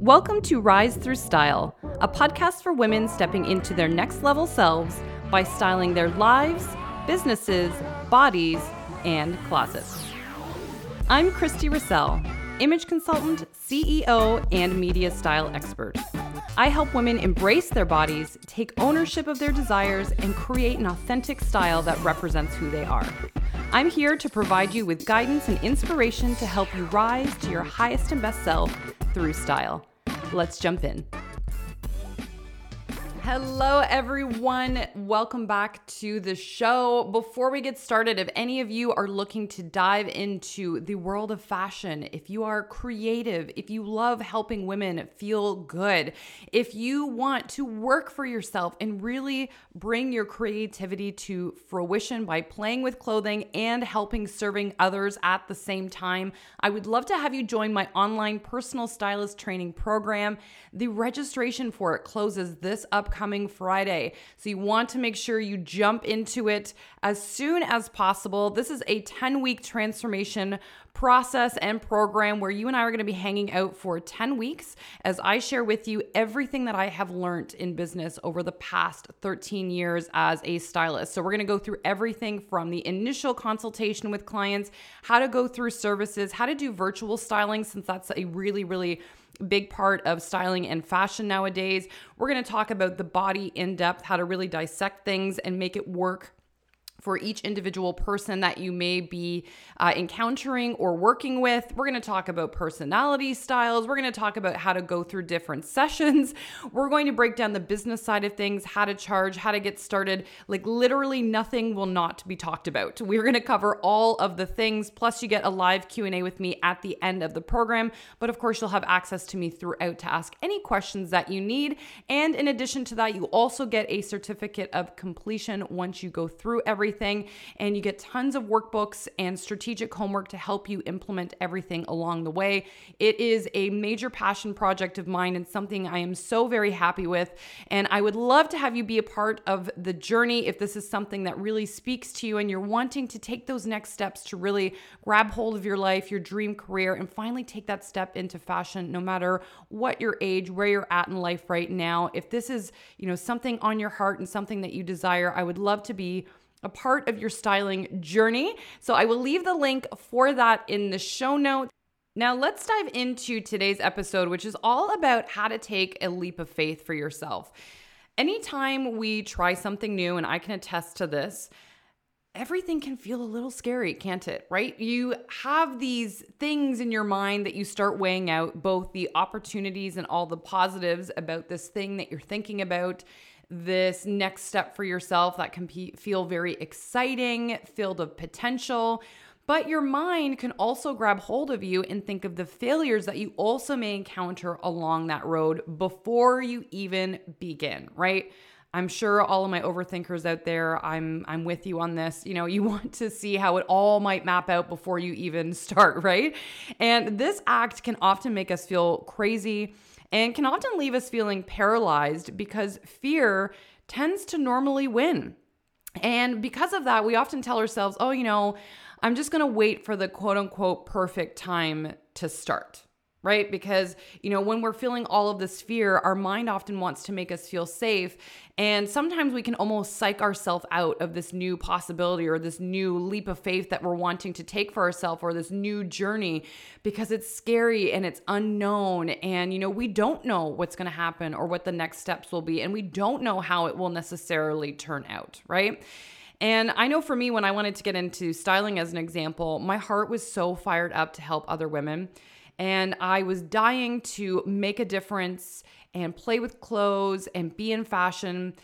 Welcome to Rise Through Style, a podcast for women stepping into their next level selves by styling their lives, businesses, bodies, and closets. I'm Christy Russell, image consultant, CEO, and media style expert. I help women embrace their bodies, take ownership of their desires, and create an authentic style that represents who they are. I'm here to provide you with guidance and inspiration to help you rise to your highest and best self through style. Let's jump in. Hello, everyone. Welcome back to the show. Before we get started, if any of you are looking to dive into the world of fashion, if you are creative, if you love helping women feel good, if you want to work for yourself and really bring your creativity to fruition by playing with clothing and helping serving others at the same time, I would love to have you join my online personal stylist training program. The registration for it closes this upcoming coming Friday. So you want to make sure you jump into it as soon as possible. This is a 10 week transformation process and program where you and I are going to be hanging out for 10 weeks as I share with you everything that I have learned in business over the past 13 years as a stylist. So, we're going to go through everything from the initial consultation with clients, how to go through services, how to do virtual styling, since that's a really, really big part of styling and fashion nowadays. We're going to talk about the body in depth, how to really dissect things and make it work for each individual person that you may be uh, encountering or working with. We're going to talk about personality styles. We're going to talk about how to go through different sessions. We're going to break down the business side of things, how to charge, how to get started. Like literally nothing will not be talked about. We're going to cover all of the things. Plus you get a live Q&A with me at the end of the program, but of course you'll have access to me throughout to ask any questions that you need. And in addition to that, you also get a certificate of completion once you go through everything everything. And you get tons of workbooks and strategic homework to help you implement everything along the way. It is a major passion project of mine and something I am so very happy with. And I would love to have you be a part of the journey if this is something that really speaks to you and you're wanting to take those next steps to really grab hold of your life, your dream career, and finally take that step into fashion, no matter what your age, where you're at in life right now. If this is, you know, something on your heart and something that you desire, I would love to be a part of your styling journey. So I will leave the link for that in the show notes. Now, let's dive into today's episode, which is all about how to take a leap of faith for yourself. Anytime we try something new, and I can attest to this, everything can feel a little scary, can't it? Right? You have these things in your mind that you start weighing out, both the opportunities and all the positives about this thing that you're thinking about this next step for yourself that can feel very exciting, filled of potential. But your mind can also grab hold of you and think of the failures that you also may encounter along that road before you even begin, right? I'm sure all of my overthinkers out there, I'm I'm with you on this. You know, you want to see how it all might map out before you even start, right? And this act can often make us feel crazy and can often leave us feeling paralyzed because fear tends to normally win. And because of that, we often tell ourselves, oh, you know, I'm just going to wait for the quote unquote perfect time to start right? Because, you know, when we're feeling all of this fear, our mind often wants to make us feel safe. And sometimes we can almost psych ourselves out of this new possibility or this new leap of faith that we're wanting to take for ourselves or this new journey because it's scary and it's unknown. And, you know, we don't know what's going to happen or what the next steps will be. And we don't know how it will necessarily turn out, right? And I know for me, when I wanted to get into styling as an example, my heart was so fired up to help other women and I was dying to make a difference and play with clothes and be in fashion.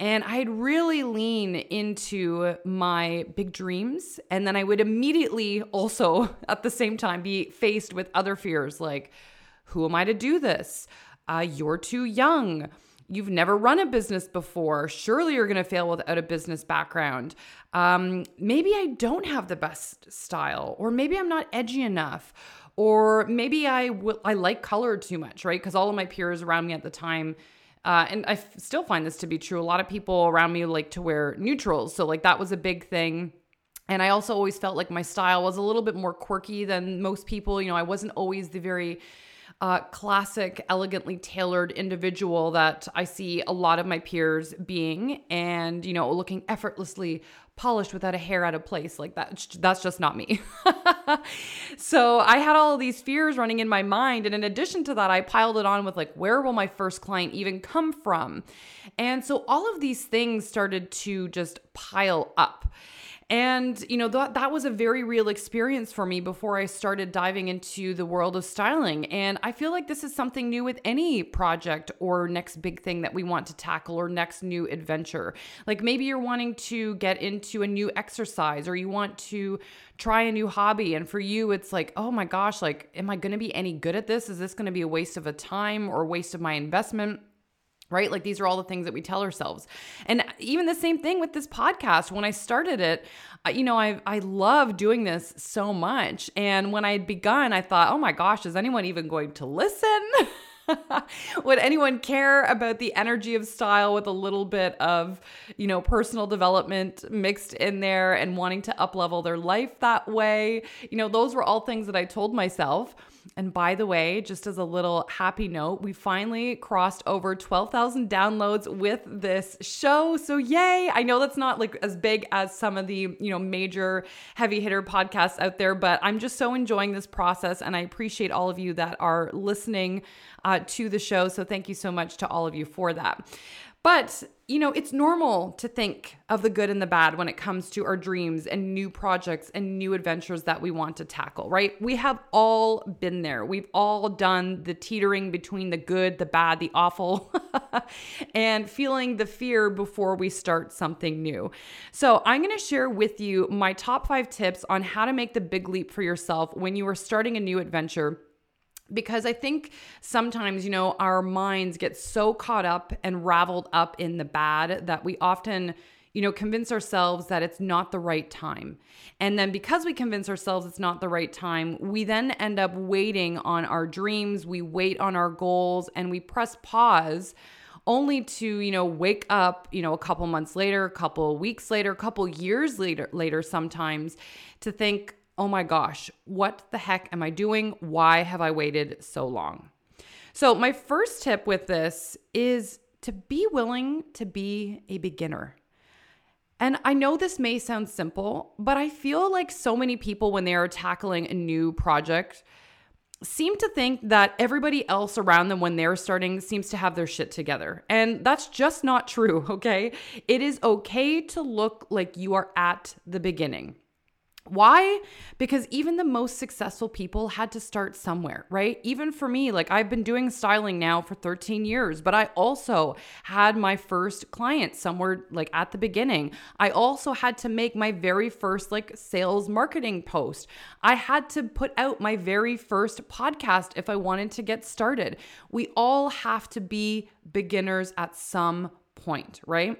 And I'd really lean into my big dreams. And then I would immediately also, at the same time, be faced with other fears like, who am I to do this? Uh, you're too young. You've never run a business before. Surely you're going to fail without a business background. Um, maybe I don't have the best style, or maybe I'm not edgy enough or maybe I will I like color too much, right? Because all of my peers around me at the time. Uh, and I f- still find this to be true. A lot of people around me like to wear neutrals. So, like, that was a big thing. And I also always felt like my style was a little bit more quirky than most people. You know, I wasn't always the very uh, classic, elegantly tailored individual that I see a lot of my peers being and, you know, looking effortlessly polished without a hair out of place like that. That's just not me. so I had all these fears running in my mind. And in addition to that, I piled it on with like, where will my first client even come from? And so all of these things started to just pile up. And, you know, that, that was a very real experience for me before I started diving into the world of styling. And I feel like this is something new with any project or next big thing that we want to tackle or next new adventure. Like maybe you're wanting to get into a new exercise or you want to try a new hobby. And for you, it's like, oh my gosh, like, am I going to be any good at this? Is this going to be a waste of a time or waste of my investment? Right? Like these are all the things that we tell ourselves. And even the same thing with this podcast. When I started it, you know, I I love doing this so much. And when I had begun, I thought, "Oh my gosh, is anyone even going to listen?" Would anyone care about the energy of style with a little bit of, you know, personal development mixed in there and wanting to uplevel their life that way? You know, those were all things that I told myself. And by the way, just as a little happy note, we finally crossed over 12,000 downloads with this show. So yay! I know that's not like as big as some of the, you know, major heavy hitter podcasts out there, but I'm just so enjoying this process and I appreciate all of you that are listening uh, to the show. So thank you so much to all of you for that. But, you know, it's normal to think of the good and the bad when it comes to our dreams and new projects and new adventures that we want to tackle, right? We have all been there. We've all done the teetering between the good, the bad, the awful, and feeling the fear before we start something new. So, I'm going to share with you my top five tips on how to make the big leap for yourself when you are starting a new adventure because I think sometimes, you know, our minds get so caught up and raveled up in the bad that we often, you know, convince ourselves that it's not the right time. And then because we convince ourselves it's not the right time, we then end up waiting on our dreams, we wait on our goals, and we press pause only to you know wake up you know a couple months later a couple weeks later a couple years later later sometimes to think oh my gosh, what the heck am I doing? Why have I waited so long? So, my first tip with this is to be willing to be a beginner. And I know this may sound simple, but I feel like so many people, when they are tackling a new project, seem to think that everybody else around them when they're starting seems to have their shit together. And that's just not true, okay? It is okay to look like you are at the beginning. Why? Because even the most successful people had to start somewhere, right? Even for me, like I've been doing styling now for 13 years, but I also had my first client somewhere like at the beginning. I also had to make my very first like sales marketing post. I had to put out my very first podcast if I wanted to get started. We all have to be beginners at some point, right?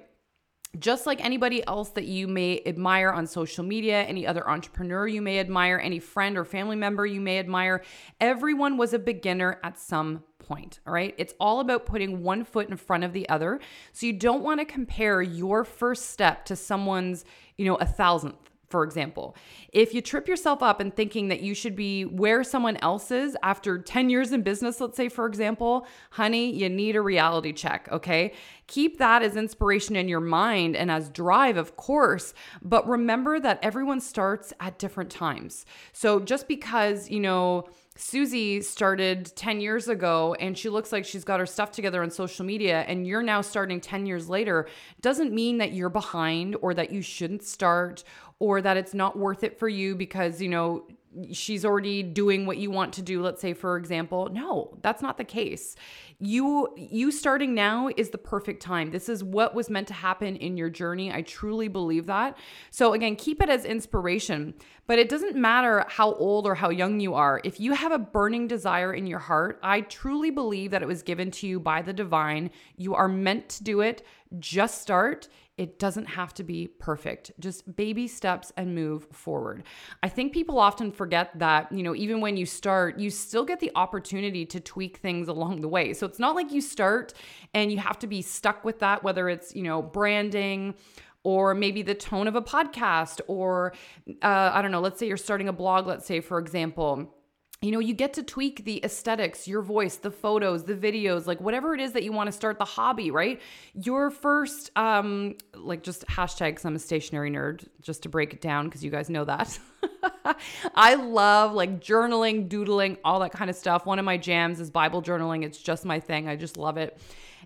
Just like anybody else that you may admire on social media, any other entrepreneur you may admire, any friend or family member you may admire, everyone was a beginner at some point. All right. It's all about putting one foot in front of the other. So you don't want to compare your first step to someone's, you know, a thousandth for example. If you trip yourself up in thinking that you should be where someone else is after 10 years in business, let's say, for example, honey, you need a reality check, okay? Keep that as inspiration in your mind and as drive, of course, but remember that everyone starts at different times. So just because, you know, Susie started 10 years ago and she looks like she's got her stuff together on social media and you're now starting 10 years later. Doesn't mean that you're behind or that you shouldn't start or that it's not worth it for you because, you know, she's already doing what you want to do let's say for example. No that's not the case. You you starting now is the perfect time. This is what was meant to happen in your journey. I truly believe that. So again keep it as inspiration but it doesn't matter how old or how young you are. If you have a burning desire in your heart i truly believe that it was given to you by the divine. You are meant to do it. Just start it doesn't have to be perfect. Just baby steps and move forward. I think people often forget that, you know, even when you start, you still get the opportunity to tweak things along the way. So it's not like you start and you have to be stuck with that, whether it's, you know, branding or maybe the tone of a podcast or uh, I don't know, let's say you're starting a blog, let's say, for example you know, you get to tweak the aesthetics, your voice, the photos, the videos, like whatever it is that you want to start the hobby, right? Your first, um, like just hashtags, I'm a stationery nerd, just to break it down, because you guys know that. I love like journaling, doodling, all that kind of stuff. One of my jams is Bible journaling. It's just my thing. I just love it.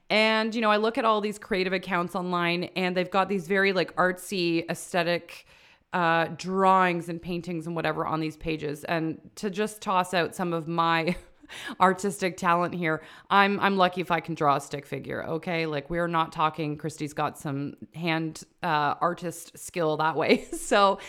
And, you know, I look at all these creative accounts online and they've got these very like artsy aesthetic uh, drawings and paintings and whatever on these pages. And to just toss out some of my artistic talent here, I'm I'm lucky if I can draw a stick figure. Okay, like we're not talking. Christy's got some hand uh, artist skill that way. So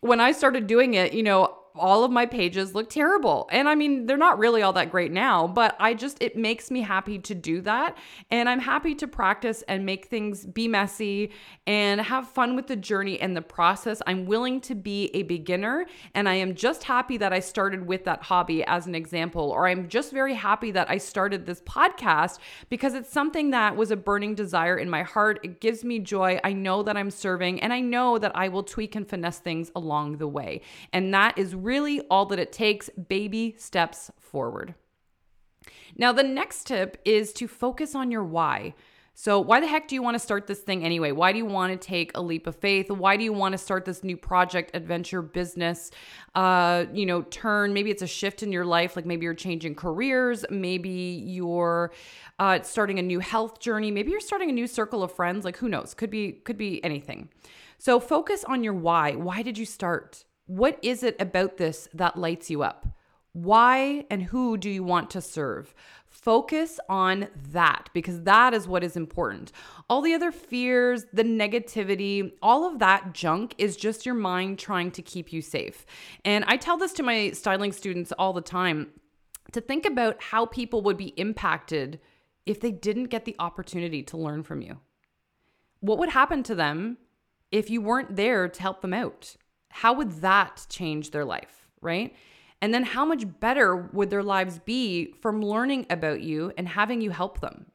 when I started doing it, you know, all of my pages look terrible. And I mean, they're not really all that great now, but I just, it makes me happy to do that. And I'm happy to practice and make things be messy and have fun with the journey and the process. I'm willing to be a beginner. And I am just happy that I started with that hobby as an example. Or I'm just very happy that I started this podcast because it's something that was a burning desire in my heart. It gives me joy. I know that I'm serving and I know that I will tweak and finesse things along the way. And that is really all that it takes baby steps forward. Now, the next tip is to focus on your why. So, why the heck do you want to start this thing anyway? Why do you want to take a leap of faith? Why do you want to start this new project, adventure, business? Uh, you know, turn. Maybe it's a shift in your life. Like maybe you're changing careers. Maybe you're uh, starting a new health journey. Maybe you're starting a new circle of friends. Like who knows? Could be could be anything. So focus on your why. Why did you start? What is it about this that lights you up? Why and who do you want to serve? Focus on that because that is what is important. All the other fears, the negativity, all of that junk is just your mind trying to keep you safe. And I tell this to my styling students all the time to think about how people would be impacted if they didn't get the opportunity to learn from you. What would happen to them if you weren't there to help them out? How would that change their life, right? And then how much better would their lives be from learning about you and having you help them?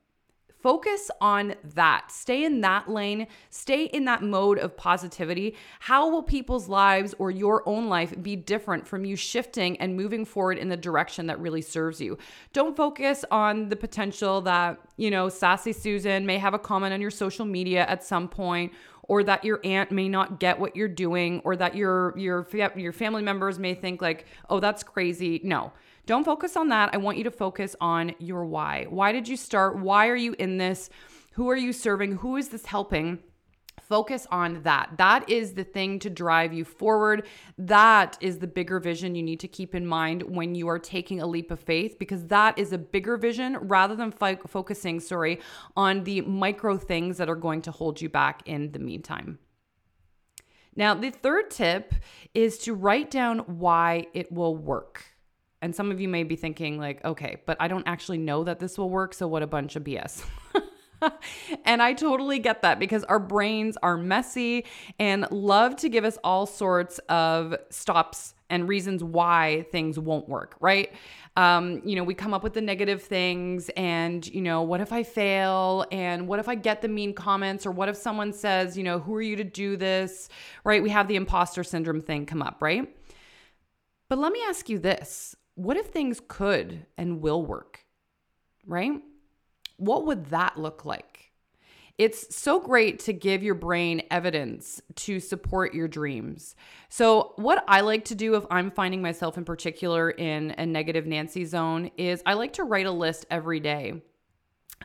Focus on that. Stay in that lane. Stay in that mode of positivity. How will people's lives or your own life be different from you shifting and moving forward in the direction that really serves you? Don't focus on the potential that, you know, Sassy Susan may have a comment on your social media at some point or that your aunt may not get what you're doing or that your your your family members may think like, "Oh, that's crazy." No. Don't focus on that. I want you to focus on your why. Why did you start? Why are you in this? Who are you serving? Who is this helping? Focus on that. That is the thing to drive you forward. That is the bigger vision you need to keep in mind when you are taking a leap of faith because that is a bigger vision rather than fo- focusing, sorry, on the micro things that are going to hold you back in the meantime. Now, the third tip is to write down why it will work. And some of you may be thinking, like, okay, but I don't actually know that this will work. So, what a bunch of BS. and I totally get that because our brains are messy and love to give us all sorts of stops and reasons why things won't work, right? Um, you know, we come up with the negative things and, you know, what if I fail? And what if I get the mean comments? Or what if someone says, you know, who are you to do this? Right? We have the imposter syndrome thing come up, right? But let me ask you this what if things could and will work, right? What would that look like? It's so great to give your brain evidence to support your dreams. So, what I like to do if I'm finding myself in particular in a negative Nancy zone is I like to write a list every day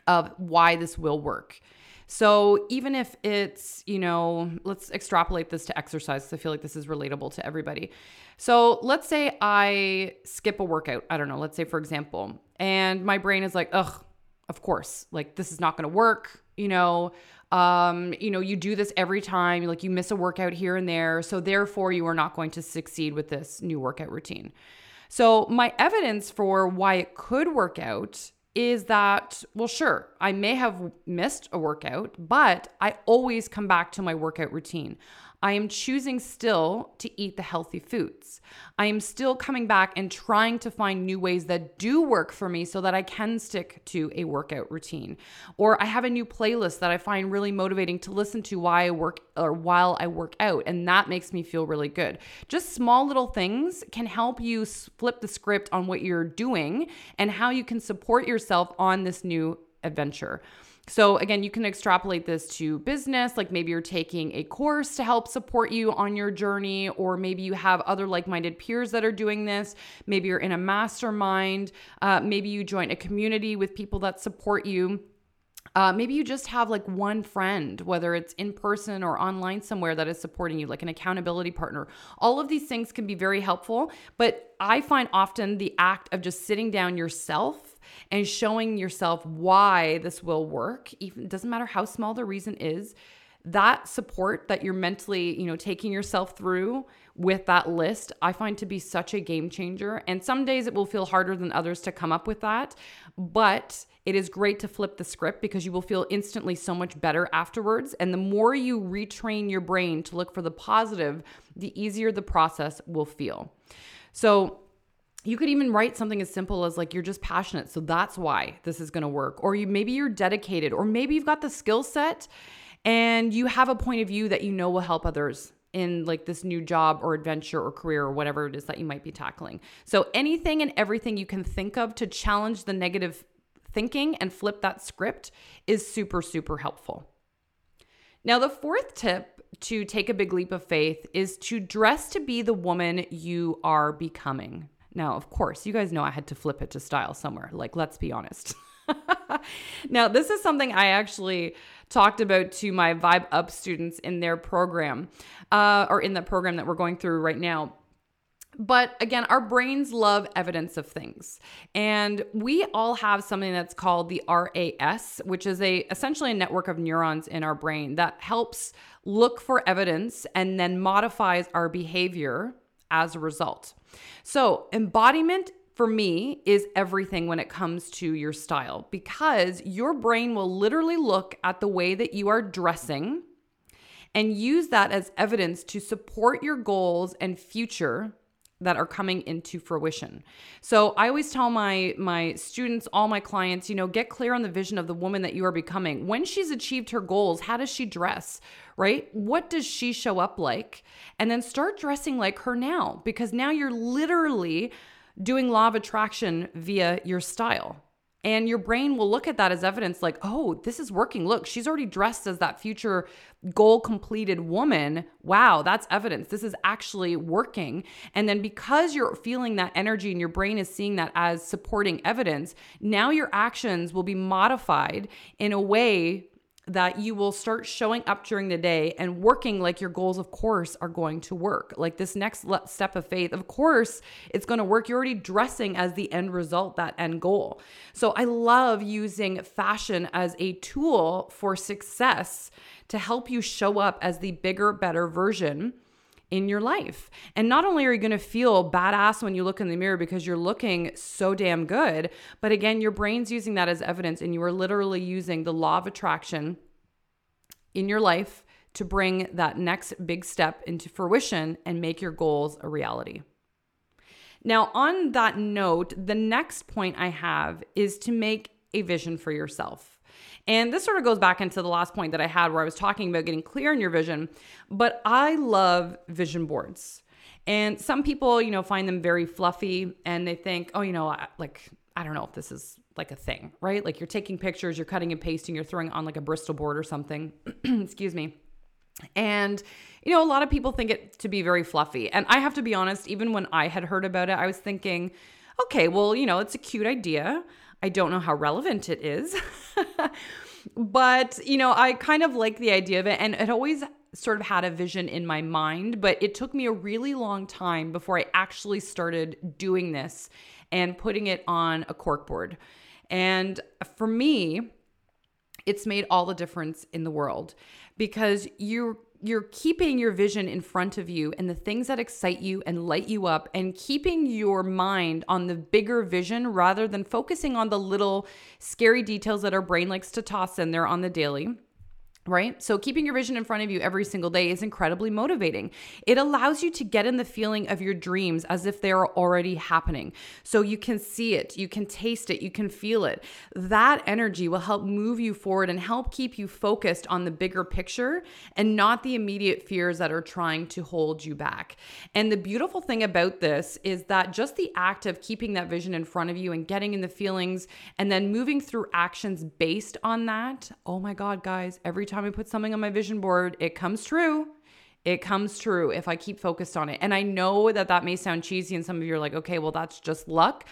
of why this will work. So, even if it's, you know, let's extrapolate this to exercise. I feel like this is relatable to everybody. So, let's say I skip a workout. I don't know. Let's say, for example, and my brain is like, ugh, of course like this is not going to work you know? Um you know you do this every time like you miss a workout here and there so therefore you are not going to succeed with this new workout routine. So my evidence for why it could work out is that well sure i may have missed a workout but i always come back to my workout routine I am choosing still to eat the healthy foods. I am still coming back and trying to find new ways that do work for me so that I can stick to a workout routine. Or I have a new playlist that I find really motivating to listen to while I work or while I work out and that makes me feel really good. Just small little things can help you flip the script on what you're doing and how you can support yourself on this new adventure. So, again, you can extrapolate this to business. Like maybe you're taking a course to help support you on your journey, or maybe you have other like minded peers that are doing this. Maybe you're in a mastermind. Uh, maybe you join a community with people that support you. Uh, maybe you just have like one friend, whether it's in person or online somewhere, that is supporting you, like an accountability partner. All of these things can be very helpful. But I find often the act of just sitting down yourself and showing yourself why this will work, even doesn't matter how small the reason is, that support that you're mentally, you know, taking yourself through with that list, I find to be such a game changer. And some days it will feel harder than others to come up with that, but it is great to flip the script because you will feel instantly so much better afterwards. And the more you retrain your brain to look for the positive, the easier the process will feel. So, you could even write something as simple as like you're just passionate so that's why this is going to work or you maybe you're dedicated or maybe you've got the skill set and you have a point of view that you know will help others in like this new job or adventure or career or whatever it is that you might be tackling. So anything and everything you can think of to challenge the negative thinking and flip that script is super super helpful. Now the fourth tip to take a big leap of faith is to dress to be the woman you are becoming. Now, of course, you guys know I had to flip it to style somewhere. Like, let's be honest. now, this is something I actually talked about to my Vibe Up students in their program, uh, or in the program that we're going through right now. But again, our brains love evidence of things. And we all have something that's called the RAS, which is a essentially a network of neurons in our brain that helps look for evidence and then modifies our behavior as a result. So, embodiment for me is everything when it comes to your style because your brain will literally look at the way that you are dressing and use that as evidence to support your goals and future that are coming into fruition. So I always tell my my students, all my clients, you know, get clear on the vision of the woman that you are becoming. When she's achieved her goals, how does she dress? Right? What does she show up like? And then start dressing like her now because now you're literally doing law of attraction via your style. And your brain will look at that as evidence like, oh, this is working. Look, she's already dressed as that future goal completed woman. Wow, that's evidence. This is actually working. And then because you're feeling that energy and your brain is seeing that as supporting evidence, now your actions will be modified in a way that you will start showing up during the day and working like your goals, of course, are going to work. Like this next step of faith, of course, it's going to work. You're already dressing as the end result, that end goal. So I love using fashion as a tool for success to help you show up as the bigger, better version in your life. And not only are you going to feel badass when you look in the mirror because you're looking so damn good, but again, your brain's using that as evidence and you are literally using the law of attraction in your life to bring that next big step into fruition and make your goals a reality. Now, on that note, the next point I have is to make a vision for yourself. And this sort of goes back into the last point that I had where I was talking about getting clear in your vision. But I love vision boards. And some people, you know, find them very fluffy and they think, oh, you know, like, I don't know if this is like a thing, right? Like you're taking pictures, you're cutting and pasting, you're throwing on like a Bristol board or something. Excuse me. And, you know, a lot of people think it to be very fluffy. And I have to be honest, even when I had heard about it, I was thinking, okay, well, you know, it's a cute idea. I don't know how relevant it is. but, you know, I kind of like the idea of it. And it always sort of had a vision in my mind, but it took me a really long time before I actually started doing this and putting it on a corkboard. And for me, it's made all the difference in the world because you're you're keeping your vision in front of you and the things that excite you and light you up and keeping your mind on the bigger vision rather than focusing on the little scary details that our brain likes to toss in there on the daily right? So keeping your vision in front of you every single day is incredibly motivating. It allows you to get in the feeling of your dreams as if they are already happening. So you can see it, you can taste it, you can feel it. That energy will help move you forward and help keep you focused on the bigger picture and not the immediate fears that are trying to hold you back. And the beautiful thing about this is that just the act of keeping that vision in front of you and getting in the feelings and then moving through actions based on that. Oh my god, guys, every time I put something on my vision board, it comes true. It comes true if I keep focused on it. And I know that that may sound cheesy, and some of you are like, okay, well, that's just luck.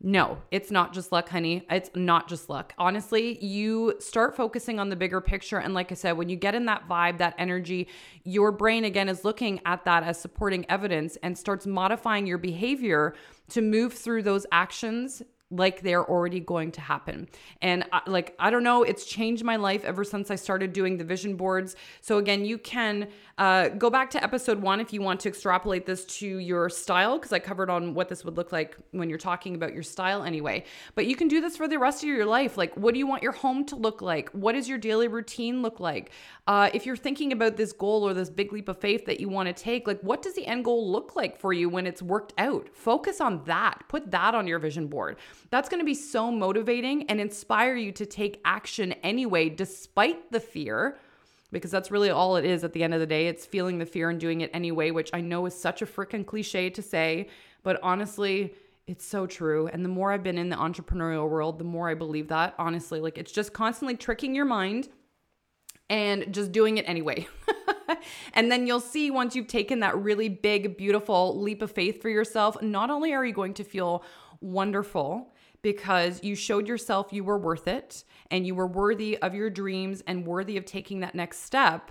No, it's not just luck, honey. It's not just luck. Honestly, you start focusing on the bigger picture. And like I said, when you get in that vibe, that energy, your brain again is looking at that as supporting evidence and starts modifying your behavior to move through those actions like they're already going to happen. And I, like, I don't know, it's changed my life ever since I started doing the vision boards. So, again, you can uh, go back to episode one if you want to extrapolate this to your style, because I covered on what this would look like when you're talking about your style anyway. But you can do this for the rest of your life. Like, what do you want your home to look like? What does your daily routine look like? Uh, if you're thinking about this goal or this big leap of faith that you want to take, like, what does the end goal look like for you when it's worked out? Focus on that. Put that on your vision board. That's going to be so motivating and inspire you to take action anyway, despite the fear because that's really all it is at the end of the day. It's feeling the fear and doing it anyway, which I know is such a freaking cliche to say, but honestly, it's so true. And the more I've been in the entrepreneurial world, the more I believe that. Honestly, like it's just constantly tricking your mind and just doing it anyway. and then you'll see once you've taken that really big, beautiful leap of faith for yourself, not only are you going to feel wonderful, because you showed yourself you were worth it and you were worthy of your dreams and worthy of taking that next step.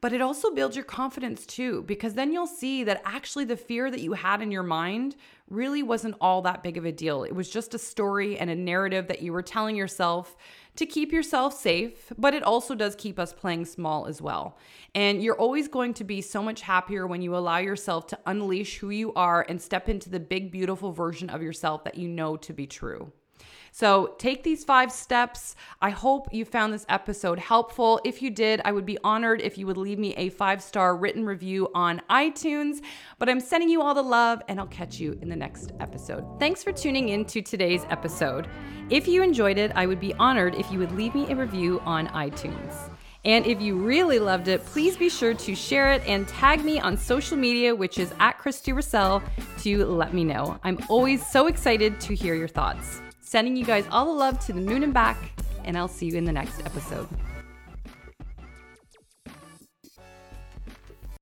But it also builds your confidence too, because then you'll see that actually the fear that you had in your mind really wasn't all that big of a deal. It was just a story and a narrative that you were telling yourself to keep yourself safe, but it also does keep us playing small as well. And you're always going to be so much happier when you allow yourself to unleash who you are and step into the big, beautiful version of yourself that you know to be true. So take these five steps. I hope you found this episode helpful. If you did, I would be honored if you would leave me a five star written review on iTunes. But I'm sending you all the love, and I'll catch you in the next episode. Thanks for tuning in to today's episode. If you enjoyed it, I would be honored if you would leave me a review on iTunes. And if you really loved it, please be sure to share it and tag me on social media, which is at Christy Russell, to let me know. I'm always so excited to hear your thoughts. Sending you guys all the love to the moon and back, and I'll see you in the next episode.